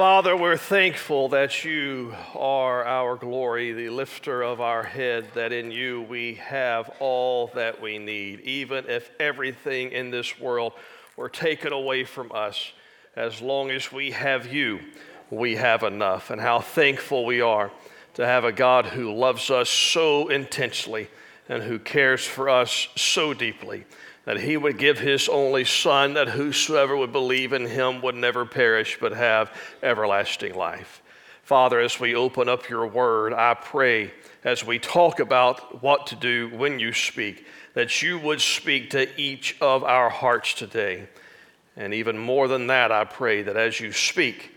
Father, we're thankful that you are our glory, the lifter of our head, that in you we have all that we need, even if everything in this world were taken away from us. As long as we have you, we have enough. And how thankful we are to have a God who loves us so intensely and who cares for us so deeply that he would give his only Son, that whosoever would believe in him would never perish but have everlasting life. Father, as we open up your word, I pray as we talk about what to do when you speak, that you would speak to each of our hearts today. And even more than that, I pray that as you speak,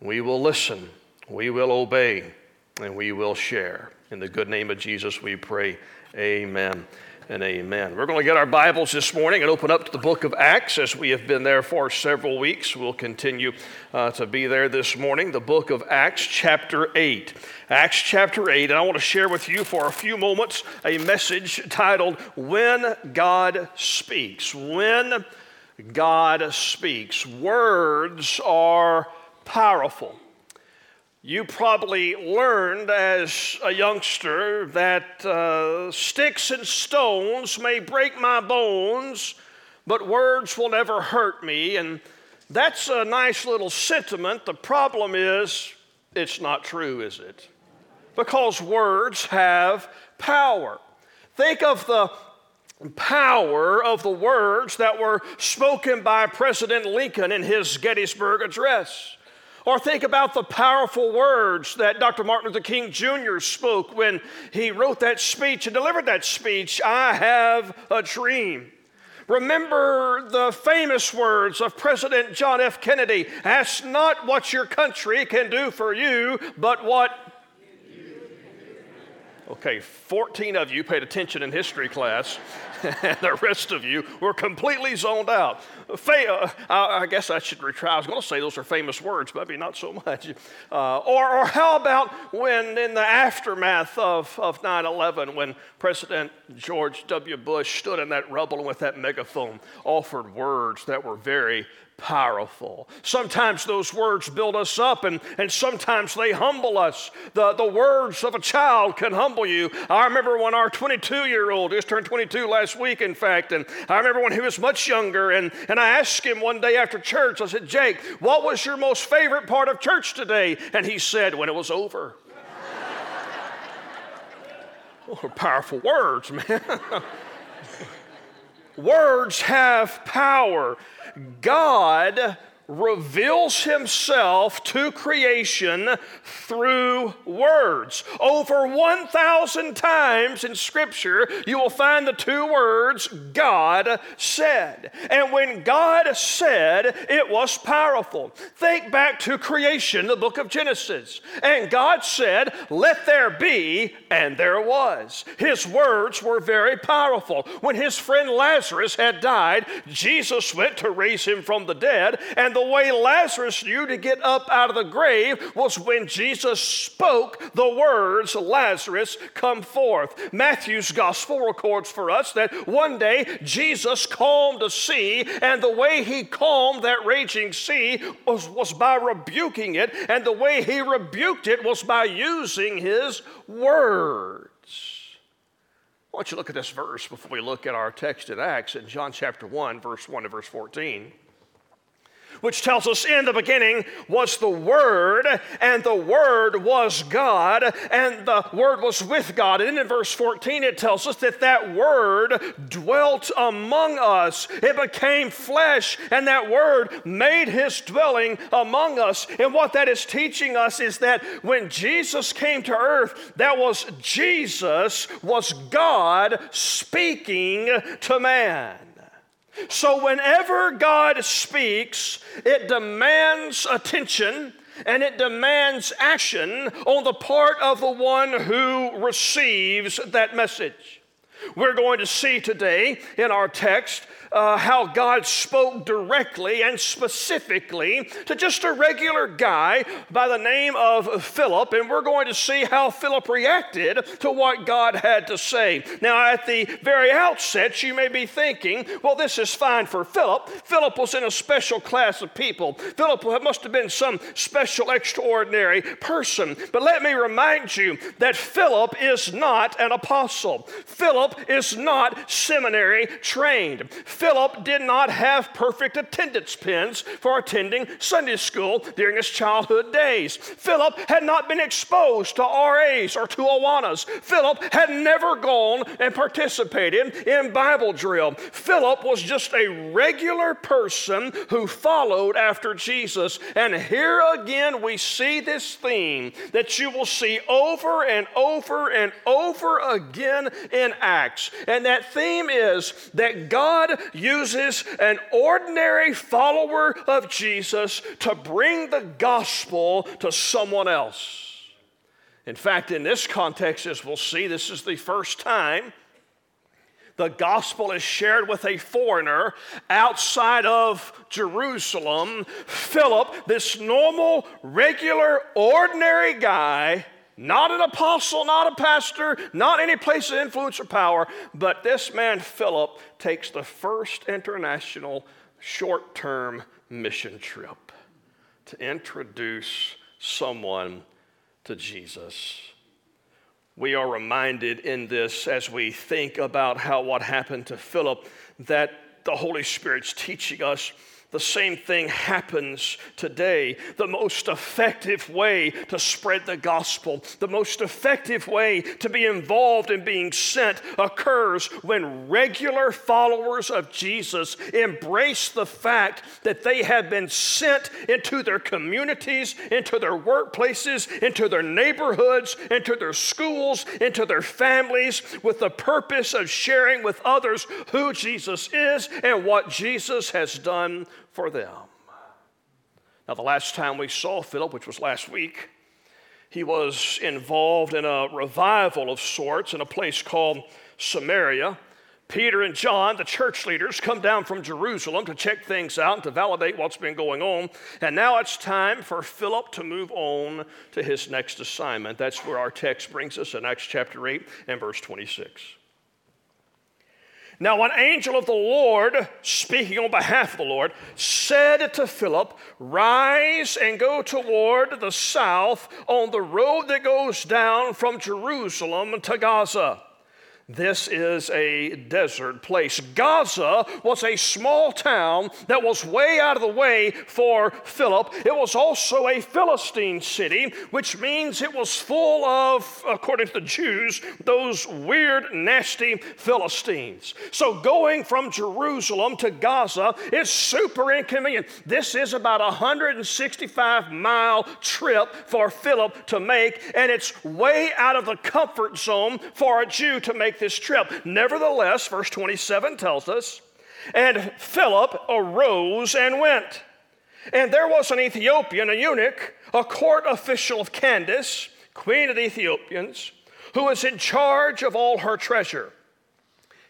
we will listen, we will obey, and we will share. In the good name of Jesus, we pray. Amen and amen. We're going to get our Bibles this morning and open up to the book of Acts as we have been there for several weeks. We'll continue uh, to be there this morning. The book of Acts, chapter 8. Acts chapter 8. And I want to share with you for a few moments a message titled When God Speaks. When God Speaks. Words are powerful. You probably learned as a youngster that uh, sticks and stones may break my bones, but words will never hurt me. And that's a nice little sentiment. The problem is, it's not true, is it? Because words have power. Think of the power of the words that were spoken by President Lincoln in his Gettysburg Address. Or think about the powerful words that Dr. Martin Luther King Jr. spoke when he wrote that speech and delivered that speech I have a dream. Remember the famous words of President John F. Kennedy Ask not what your country can do for you, but what. Okay, 14 of you paid attention in history class. and the rest of you were completely zoned out. Uh, I guess I should retry. I was going to say those are famous words, maybe not so much. Uh, or, or how about when, in the aftermath of, of 9 11, when President George W. Bush stood in that rubble and with that megaphone offered words that were very powerful. Sometimes those words build us up and, and sometimes they humble us. The, the words of a child can humble you. I remember when our 22 year old just turned 22 last week, in fact, and I remember when he was much younger, and, and I asked him one day after church, I said, Jake, what was your most favorite part of church today? And he said, when it was over. oh, powerful words, man. words have power. God reveals himself to creation through words. Over 1,000 times in Scripture, you will find the two words God said. And when God said, it was powerful. Think back to creation, the book of Genesis. And God said, Let there be, and there was. His words were very powerful. When his friend Lazarus had died, Jesus went to raise him from the dead, and the the way Lazarus knew to get up out of the grave was when Jesus spoke the words, Lazarus, come forth. Matthew's gospel records for us that one day Jesus calmed the sea, and the way he calmed that raging sea was, was by rebuking it, and the way he rebuked it was by using his words. I want you to look at this verse before we look at our text in Acts in John chapter 1, verse 1 to verse 14 which tells us in the beginning was the Word, and the Word was God, and the Word was with God. And in verse 14, it tells us that that Word dwelt among us. It became flesh, and that Word made His dwelling among us. And what that is teaching us is that when Jesus came to earth, that was Jesus, was God speaking to man. So, whenever God speaks, it demands attention and it demands action on the part of the one who receives that message. We're going to see today in our text uh, how God spoke directly and specifically to just a regular guy by the name of Philip, and we're going to see how Philip reacted to what God had to say. Now, at the very outset, you may be thinking, well, this is fine for Philip. Philip was in a special class of people. Philip must have been some special, extraordinary person. But let me remind you that Philip is not an apostle, Philip is not seminary trained. Philip did not have perfect attendance pins for attending Sunday school during his childhood days. Philip had not been exposed to RAs or to Awanas. Philip had never gone and participated in Bible drill. Philip was just a regular person who followed after Jesus. And here again, we see this theme that you will see over and over and over again in Acts. And that theme is that God uses an ordinary follower of Jesus to bring the gospel to someone else. In fact, in this context, as we'll see, this is the first time the gospel is shared with a foreigner outside of Jerusalem. Philip, this normal, regular, ordinary guy, not an apostle, not a pastor, not any place of influence or power, but this man, Philip, takes the first international short term mission trip to introduce someone to Jesus. We are reminded in this as we think about how what happened to Philip that the Holy Spirit's teaching us the same thing happens today. The most effective way to spread the gospel, the most effective way to be involved in being sent occurs when regular followers of Jesus embrace the fact that they have been sent into their communities, into their workplaces, into their neighborhoods, into their schools, into their families with the purpose of sharing with others who Jesus is and what Jesus has done for them. Now, the last time we saw Philip, which was last week, he was involved in a revival of sorts in a place called Samaria. Peter and John, the church leaders, come down from Jerusalem to check things out and to validate what's been going on. And now it's time for Philip to move on to his next assignment. That's where our text brings us in Acts chapter 8 and verse 26. Now, an angel of the Lord, speaking on behalf of the Lord, said to Philip, Rise and go toward the south on the road that goes down from Jerusalem to Gaza. This is a desert place. Gaza was a small town that was way out of the way for Philip. It was also a Philistine city, which means it was full of, according to the Jews, those weird, nasty Philistines. So going from Jerusalem to Gaza is super inconvenient. This is about a 165 mile trip for Philip to make, and it's way out of the comfort zone for a Jew to make this trip. Nevertheless, verse 27 tells us, and Philip arose and went. And there was an Ethiopian, a eunuch, a court official of Candace, queen of the Ethiopians, who was in charge of all her treasure.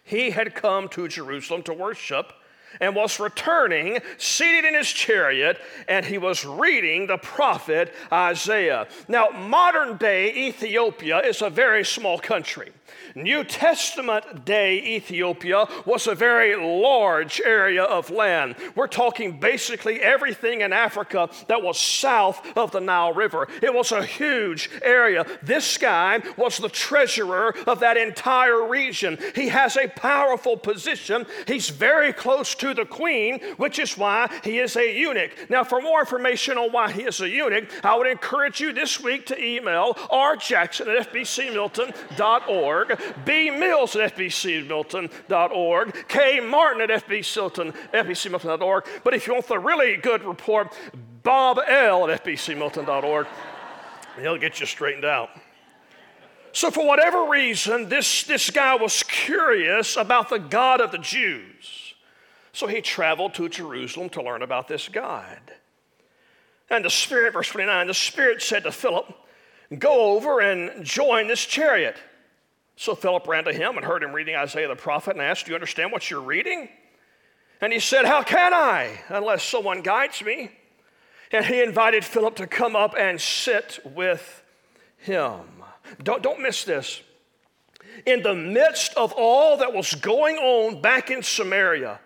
He had come to Jerusalem to worship and was returning, seated in his chariot, and he was reading the prophet Isaiah. Now, modern day Ethiopia is a very small country. New Testament day Ethiopia was a very large area of land. We're talking basically everything in Africa that was south of the Nile River. It was a huge area. This guy was the treasurer of that entire region. He has a powerful position. He's very close to the queen, which is why he is a eunuch. Now, for more information on why he is a eunuch, I would encourage you this week to email rjackson at fbcmilton.org B. Mills at fbcmilton.org, K. Martin at fbcmilton, fbcmilton.org. But if you want the really good report, Bob L. at fbcmilton.org. He'll get you straightened out. So, for whatever reason, this, this guy was curious about the God of the Jews. So he traveled to Jerusalem to learn about this God. And the Spirit, verse 29, the Spirit said to Philip, Go over and join this chariot. So Philip ran to him and heard him reading Isaiah the prophet and asked, Do you understand what you're reading? And he said, How can I, unless someone guides me? And he invited Philip to come up and sit with him. Don't, don't miss this. In the midst of all that was going on back in Samaria,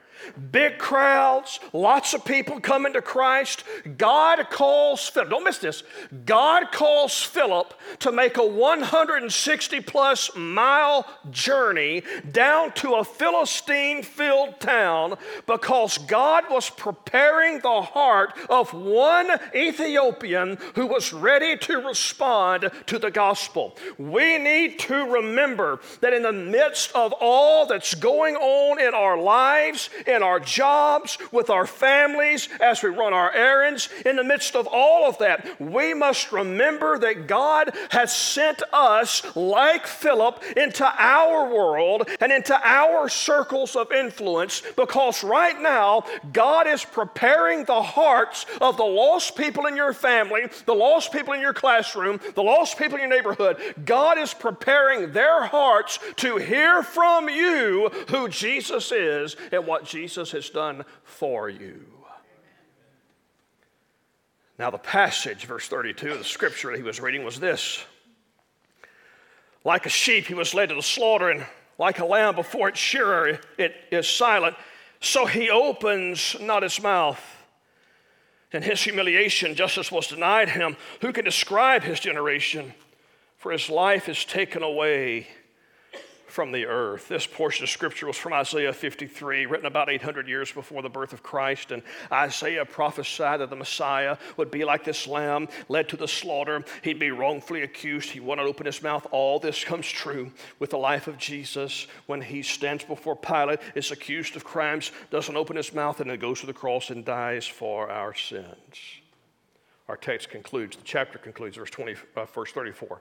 big crowds, lots of people coming to Christ. God calls Philip, don't miss this. God calls Philip to make a 160 plus mile journey down to a Philistine filled town because God was preparing the heart of one Ethiopian who was ready to respond to the gospel. We need to remember that in the midst of all that's going on in our lives, in our jobs, with our families, as we run our errands. In the midst of all of that, we must remember that God has sent us, like Philip, into our world and into our circles of influence because right now, God is preparing the hearts of the lost people in your family, the lost people in your classroom, the lost people in your neighborhood. God is preparing their hearts to hear from you who Jesus is and what Jesus Jesus has done for you. Now, the passage, verse 32 of the scripture that he was reading was this Like a sheep, he was led to the slaughter, and like a lamb before its shearer, it is silent. So he opens not his mouth. In his humiliation, justice was denied him. Who can describe his generation? For his life is taken away from the earth. This portion of scripture was from Isaiah 53, written about 800 years before the birth of Christ. And Isaiah prophesied that the Messiah would be like this lamb led to the slaughter. He'd be wrongfully accused. He wouldn't open his mouth. All this comes true with the life of Jesus when he stands before Pilate, is accused of crimes, doesn't open his mouth, and then goes to the cross and dies for our sins. Our text concludes, the chapter concludes, verse 20, uh, verse 34.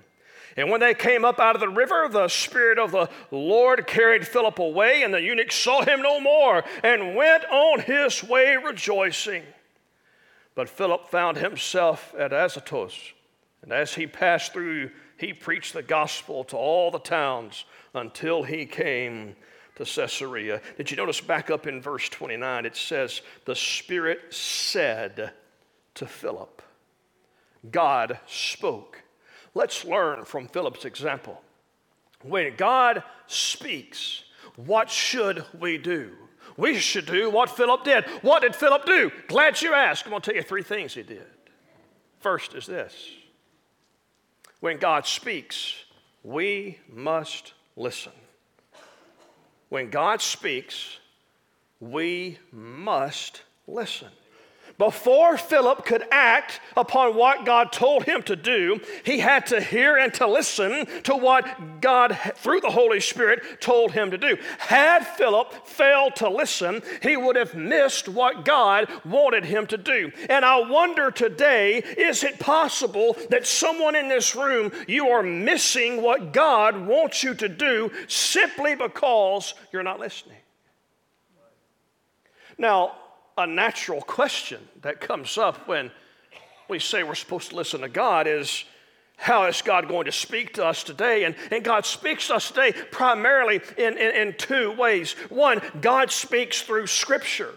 And when they came up out of the river, the Spirit of the Lord carried Philip away, and the eunuch saw him no more and went on his way rejoicing. But Philip found himself at Azotus, and as he passed through, he preached the gospel to all the towns until he came to Caesarea. Did you notice back up in verse 29? It says, The Spirit said to Philip, God spoke Let's learn from Philip's example. When God speaks, what should we do? We should do what Philip did. What did Philip do? Glad you asked. I'm going to tell you three things he did. First is this when God speaks, we must listen. When God speaks, we must listen. Before Philip could act upon what God told him to do, he had to hear and to listen to what God, through the Holy Spirit, told him to do. Had Philip failed to listen, he would have missed what God wanted him to do. And I wonder today is it possible that someone in this room, you are missing what God wants you to do simply because you're not listening? Now, a natural question that comes up when we say we're supposed to listen to God is how is God going to speak to us today? And, and God speaks to us today primarily in, in, in two ways. One, God speaks through Scripture.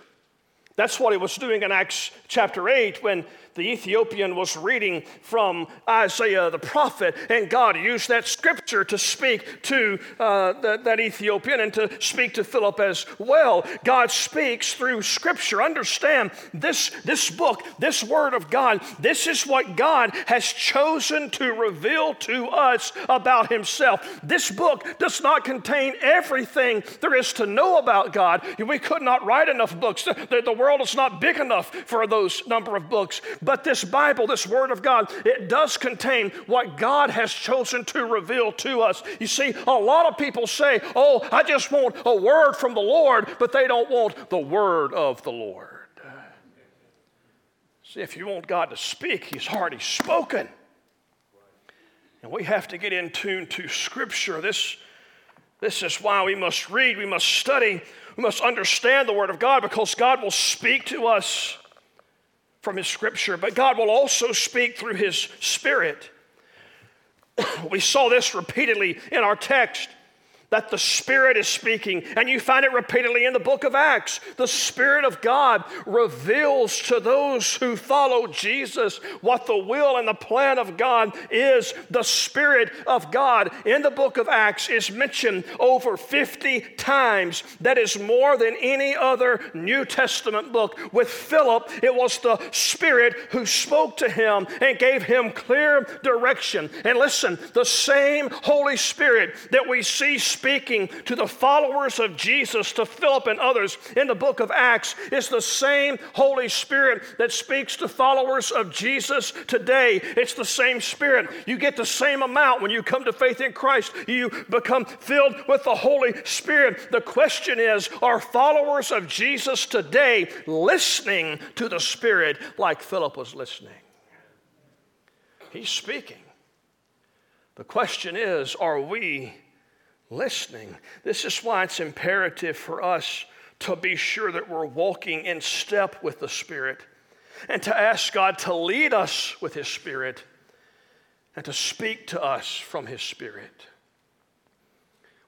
That's what he was doing in Acts chapter 8 when the Ethiopian was reading from Isaiah the prophet, and God used that scripture to speak to uh, that, that Ethiopian and to speak to Philip as well. God speaks through scripture. Understand this, this book, this word of God, this is what God has chosen to reveal to us about himself. This book does not contain everything there is to know about God. We could not write enough books. The, the world is not big enough for those number of books. But this Bible, this Word of God, it does contain what God has chosen to reveal to us. You see, a lot of people say, Oh, I just want a word from the Lord, but they don't want the Word of the Lord. See, if you want God to speak, He's already spoken. And we have to get in tune to Scripture. This, this is why we must read, we must study, we must understand the Word of God because God will speak to us from His Scripture, but God will also speak through His Spirit. we saw this repeatedly in our text that the Spirit is speaking, and you find it repeatedly in the book of Acts. The Spirit of God reveals to those who follow Jesus what the will and the plan of God is. The Spirit of God in the book of Acts is mentioned over 50 times. That is more than any other New Testament book. With Philip, it was the Spirit who spoke to him and gave him clear direction. And listen, the same Holy Spirit that we see speaking to the followers of Jesus, to Philip and others in the book of Acts, is the same Holy Spirit that speaks to followers of Jesus today. It's the same Spirit. You get the same amount when you come to faith in Christ. You become filled with the Holy Spirit. The question is are followers of Jesus today listening to the Spirit like Philip was listening? He's speaking. The question is, are we listening. This is why it's imperative for us to be sure that we're walking in step with the Spirit and to ask God to lead us with His Spirit and to speak to us from His Spirit.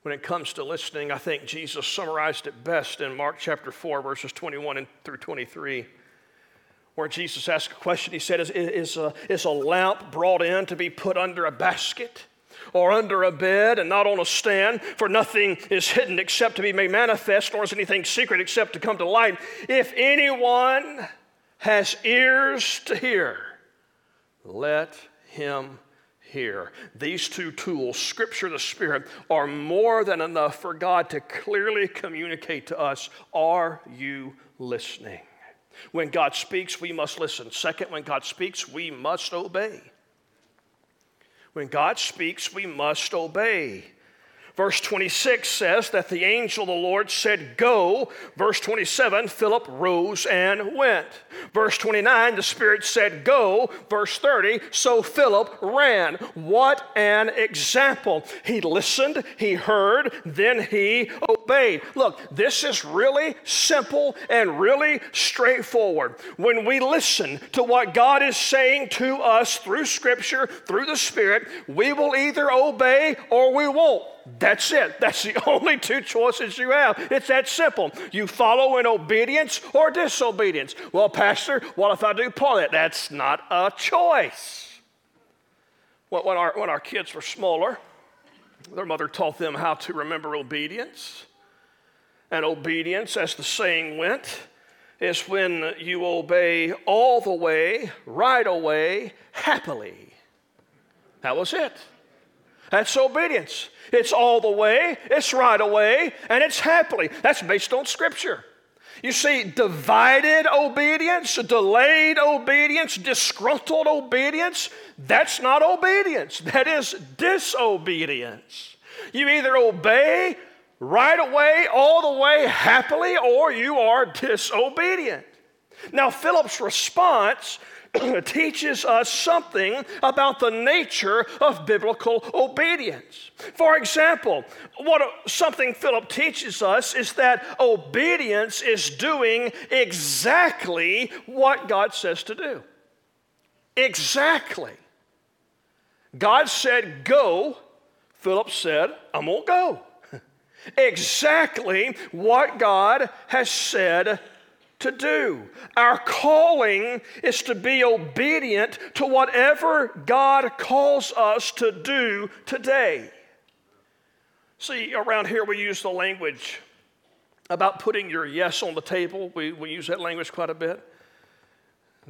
When it comes to listening, I think Jesus summarized it best in Mark chapter 4, verses 21 and through 23, where Jesus asked a question. He said, Is, is, a, is a lamp brought in to be put under a basket? Or under a bed and not on a stand, for nothing is hidden except to be made manifest, nor is anything secret except to come to light. If anyone has ears to hear, let him hear. These two tools, Scripture, the Spirit, are more than enough for God to clearly communicate to us Are you listening? When God speaks, we must listen. Second, when God speaks, we must obey. When God speaks, we must obey. Verse 26 says that the angel of the Lord said, Go. Verse 27, Philip rose and went. Verse 29, the Spirit said, Go. Verse 30, so Philip ran. What an example. He listened, he heard, then he obeyed. Look, this is really simple and really straightforward. When we listen to what God is saying to us through Scripture, through the Spirit, we will either obey or we won't. That's it. That's the only two choices you have. It's that simple. You follow in obedience or disobedience. Well, Pastor, what if I do that? That's not a choice. Well, When our, when our kids were smaller, their mother taught them how to remember obedience. And obedience, as the saying went, is when you obey all the way, right away, happily. That was it. That's obedience. It's all the way, it's right away, and it's happily. That's based on Scripture. You see, divided obedience, delayed obedience, disgruntled obedience, that's not obedience. That is disobedience. You either obey right away, all the way, happily, or you are disobedient. Now, Philip's response teaches us something about the nature of biblical obedience. For example, what something Philip teaches us is that obedience is doing exactly what God says to do. Exactly. God said, Go. Philip said, I'm going to go. exactly what God has said to do. Our calling is to be obedient to whatever God calls us to do today. See, around here we use the language about putting your yes on the table. We, we use that language quite a bit.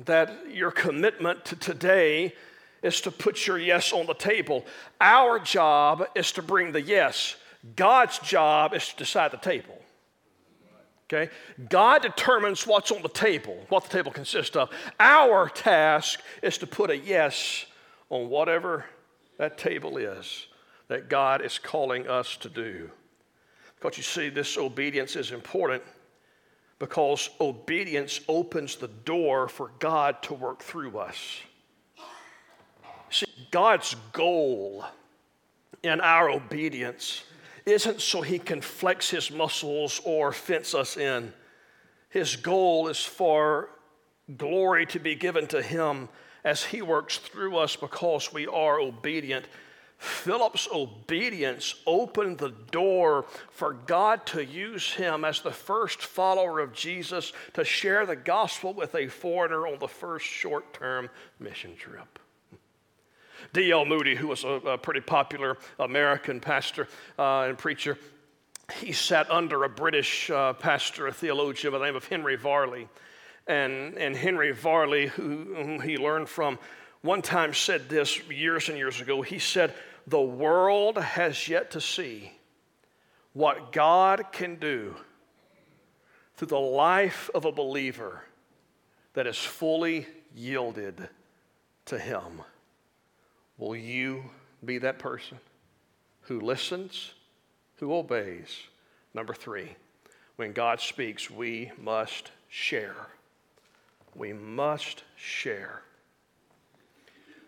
That your commitment to today is to put your yes on the table. Our job is to bring the yes, God's job is to decide the table. Okay? God determines what's on the table, what the table consists of. Our task is to put a yes on whatever that table is that God is calling us to do. Because you see, this obedience is important because obedience opens the door for God to work through us. See, God's goal in our obedience isn't so he can flex his muscles or fence us in. His goal is for glory to be given to him as he works through us because we are obedient. Philip's obedience opened the door for God to use him as the first follower of Jesus to share the gospel with a foreigner on the first short term mission trip. D.L. Moody, who was a, a pretty popular American pastor uh, and preacher, he sat under a British uh, pastor, a theologian by the name of Henry Varley. And, and Henry Varley, who, whom he learned from, one time said this years and years ago. He said, The world has yet to see what God can do through the life of a believer that is fully yielded to Him. Will you be that person who listens, who obeys? Number three, when God speaks, we must share. We must share.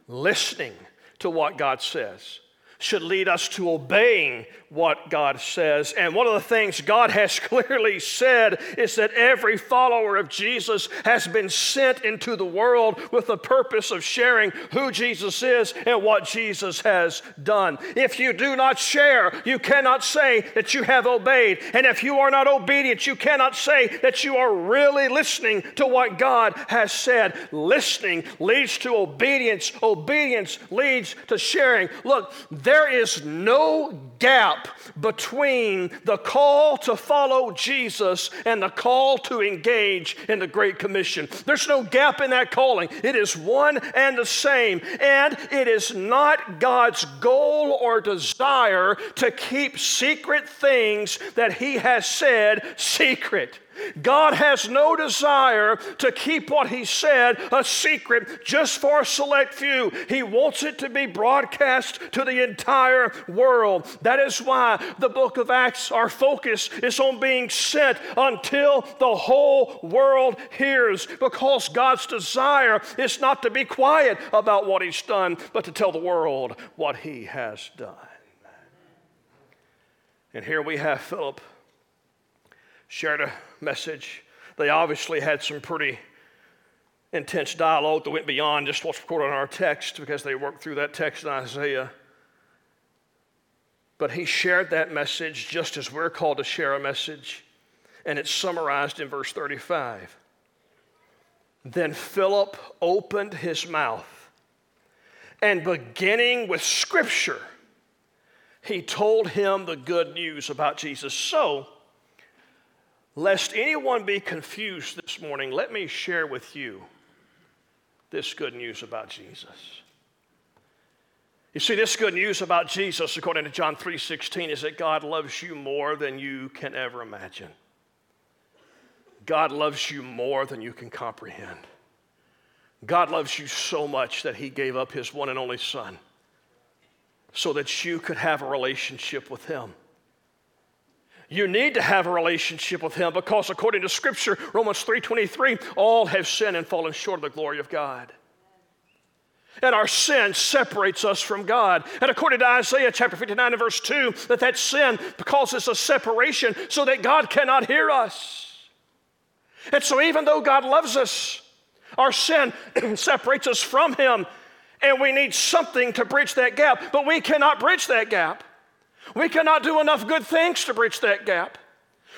Listening to what God says should lead us to obeying what God says. And one of the things God has clearly said is that every follower of Jesus has been sent into the world with the purpose of sharing who Jesus is and what Jesus has done. If you do not share, you cannot say that you have obeyed. And if you are not obedient, you cannot say that you are really listening to what God has said. Listening leads to obedience, obedience leads to sharing. Look, there is no gap between the call to follow Jesus and the call to engage in the Great Commission. There's no gap in that calling. It is one and the same. And it is not God's goal or desire to keep secret things that He has said secret. God has no desire to keep what He said a secret just for a select few. He wants it to be broadcast to the entire world. That is why the book of Acts, our focus is on being sent until the whole world hears, because God's desire is not to be quiet about what He's done, but to tell the world what He has done. And here we have Philip shared a message. They obviously had some pretty intense dialogue that went beyond just what's recorded in our text because they worked through that text in Isaiah. But he shared that message just as we're called to share a message, and it's summarized in verse 35. Then Philip opened his mouth, and beginning with scripture, he told him the good news about Jesus. So, Lest anyone be confused this morning, let me share with you this good news about Jesus. You see, this good news about Jesus, according to John 3:16, is that God loves you more than you can ever imagine. God loves you more than you can comprehend. God loves you so much that He gave up His one and only Son so that you could have a relationship with Him. You need to have a relationship with him because according to scripture, Romans 3:23, all have sinned and fallen short of the glory of God. And our sin separates us from God. And according to Isaiah chapter 59 and verse 2, that that sin causes a separation so that God cannot hear us. And so even though God loves us, our sin separates us from him and we need something to bridge that gap, but we cannot bridge that gap. We cannot do enough good things to bridge that gap.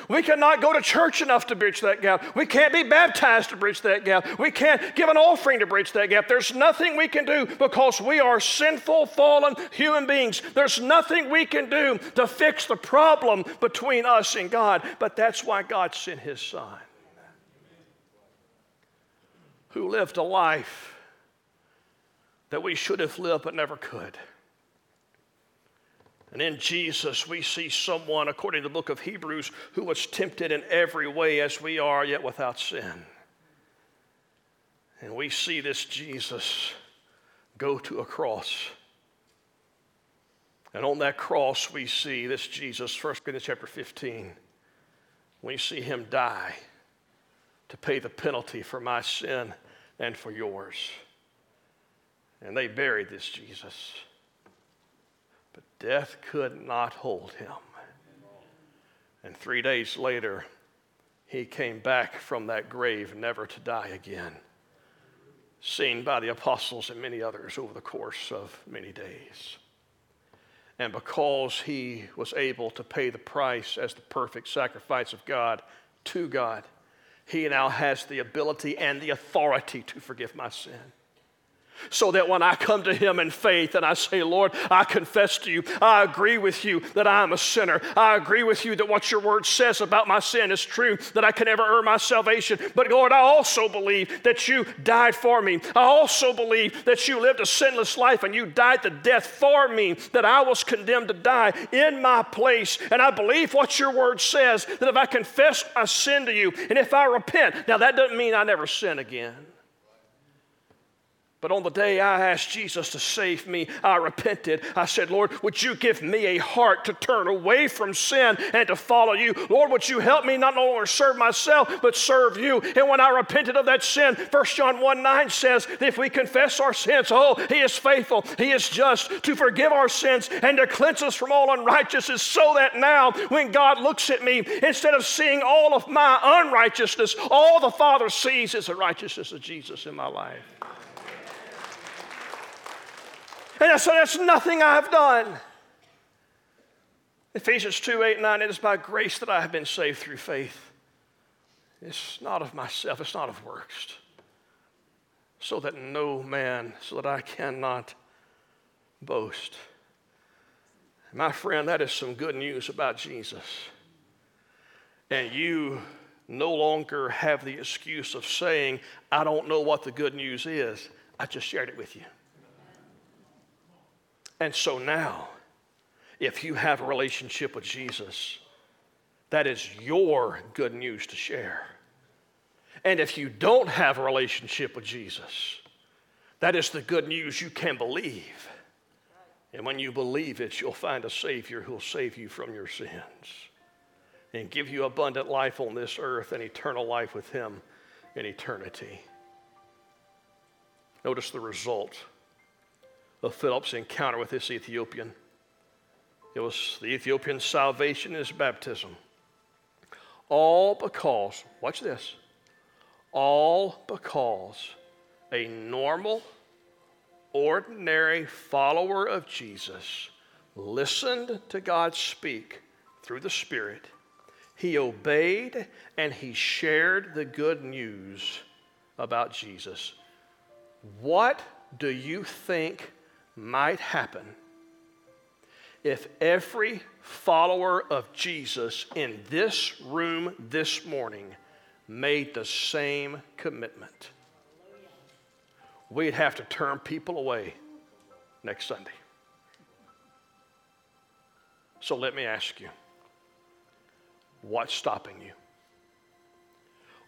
We cannot go to church enough to bridge that gap. We can't be baptized to bridge that gap. We can't give an offering to bridge that gap. There's nothing we can do because we are sinful, fallen human beings. There's nothing we can do to fix the problem between us and God. But that's why God sent His Son, who lived a life that we should have lived but never could And in Jesus, we see someone, according to the book of Hebrews, who was tempted in every way as we are, yet without sin. And we see this Jesus go to a cross. And on that cross, we see this Jesus, 1 Corinthians chapter 15. We see him die to pay the penalty for my sin and for yours. And they buried this Jesus. Death could not hold him. And three days later, he came back from that grave never to die again, seen by the apostles and many others over the course of many days. And because he was able to pay the price as the perfect sacrifice of God to God, he now has the ability and the authority to forgive my sin so that when I come to Him in faith and I say, Lord, I confess to you, I agree with you that I am a sinner. I agree with you that what your word says about my sin is true, that I can never earn my salvation. But Lord, I also believe that you died for me. I also believe that you lived a sinless life and you died the death for me, that I was condemned to die in my place. And I believe what your word says, that if I confess a sin to you and if I repent, now that doesn't mean I never sin again. But on the day I asked Jesus to save me, I repented. I said, Lord, would you give me a heart to turn away from sin and to follow you? Lord, would you help me not only serve myself, but serve you? And when I repented of that sin, 1 John 1 9 says, if we confess our sins, oh, He is faithful, He is just to forgive our sins and to cleanse us from all unrighteousness, so that now when God looks at me, instead of seeing all of my unrighteousness, all the Father sees is the righteousness of Jesus in my life. And I said, That's nothing I've done. Ephesians 2 8 9, it is by grace that I have been saved through faith. It's not of myself, it's not of works. So that no man, so that I cannot boast. My friend, that is some good news about Jesus. And you no longer have the excuse of saying, I don't know what the good news is. I just shared it with you. And so now, if you have a relationship with Jesus, that is your good news to share. And if you don't have a relationship with Jesus, that is the good news you can believe. And when you believe it, you'll find a Savior who'll save you from your sins and give you abundant life on this earth and eternal life with Him in eternity. Notice the result of Philip's encounter with this Ethiopian. It was the Ethiopian's salvation his baptism. All because, watch this, all because a normal, ordinary follower of Jesus listened to God speak through the Spirit. He obeyed and he shared the good news about Jesus. What do you think might happen if every follower of Jesus in this room this morning made the same commitment. We'd have to turn people away next Sunday. So let me ask you what's stopping you?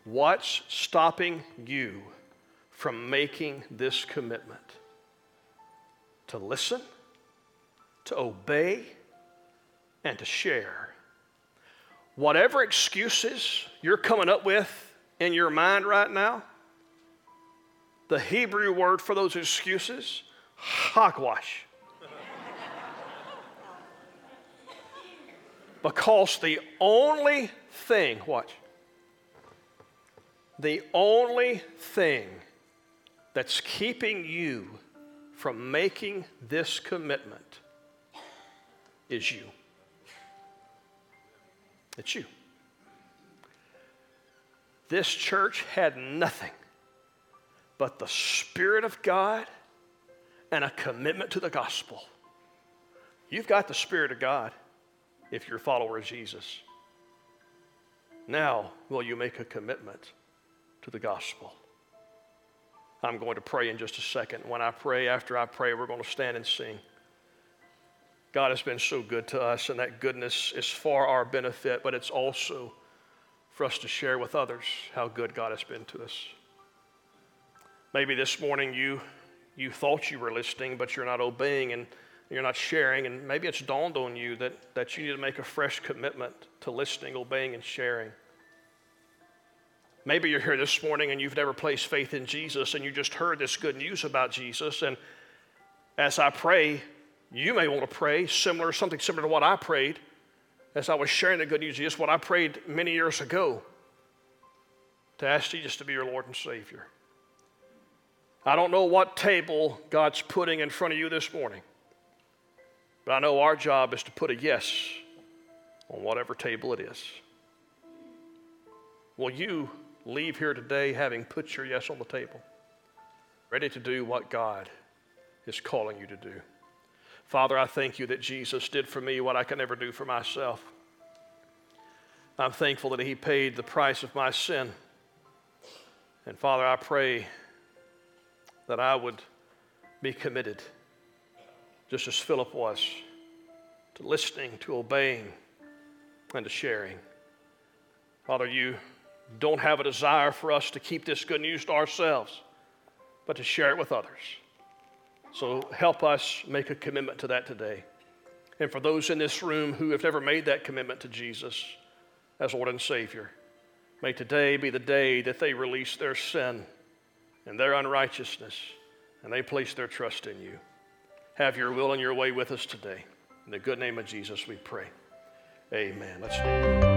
What's stopping you from making this commitment? To listen, to obey, and to share. Whatever excuses you're coming up with in your mind right now, the Hebrew word for those excuses, hogwash. because the only thing, watch, the only thing that's keeping you from making this commitment is you. It's you. This church had nothing but the Spirit of God and a commitment to the gospel. You've got the Spirit of God if you're a follower of Jesus. Now, will you make a commitment to the gospel? I'm going to pray in just a second. When I pray, after I pray, we're going to stand and sing. God has been so good to us, and that goodness is for our benefit, but it's also for us to share with others how good God has been to us. Maybe this morning you, you thought you were listening, but you're not obeying and you're not sharing, and maybe it's dawned on you that, that you need to make a fresh commitment to listening, obeying, and sharing. Maybe you're here this morning and you've never placed faith in Jesus and you just heard this good news about Jesus. And as I pray, you may want to pray similar, something similar to what I prayed as I was sharing the good news. Just what I prayed many years ago to ask Jesus to be your Lord and Savior. I don't know what table God's putting in front of you this morning, but I know our job is to put a yes on whatever table it is. Will you leave here today having put your yes on the table, ready to do what God is calling you to do? Father, I thank you that Jesus did for me what I can never do for myself. I'm thankful that He paid the price of my sin. And Father, I pray that I would be committed, just as Philip was, to listening, to obeying, and to sharing. Father, you don't have a desire for us to keep this good news to ourselves, but to share it with others. So help us make a commitment to that today. And for those in this room who have never made that commitment to Jesus as Lord and Savior, may today be the day that they release their sin and their unrighteousness and they place their trust in you. Have your will and your way with us today. In the good name of Jesus, we pray. Amen. Let's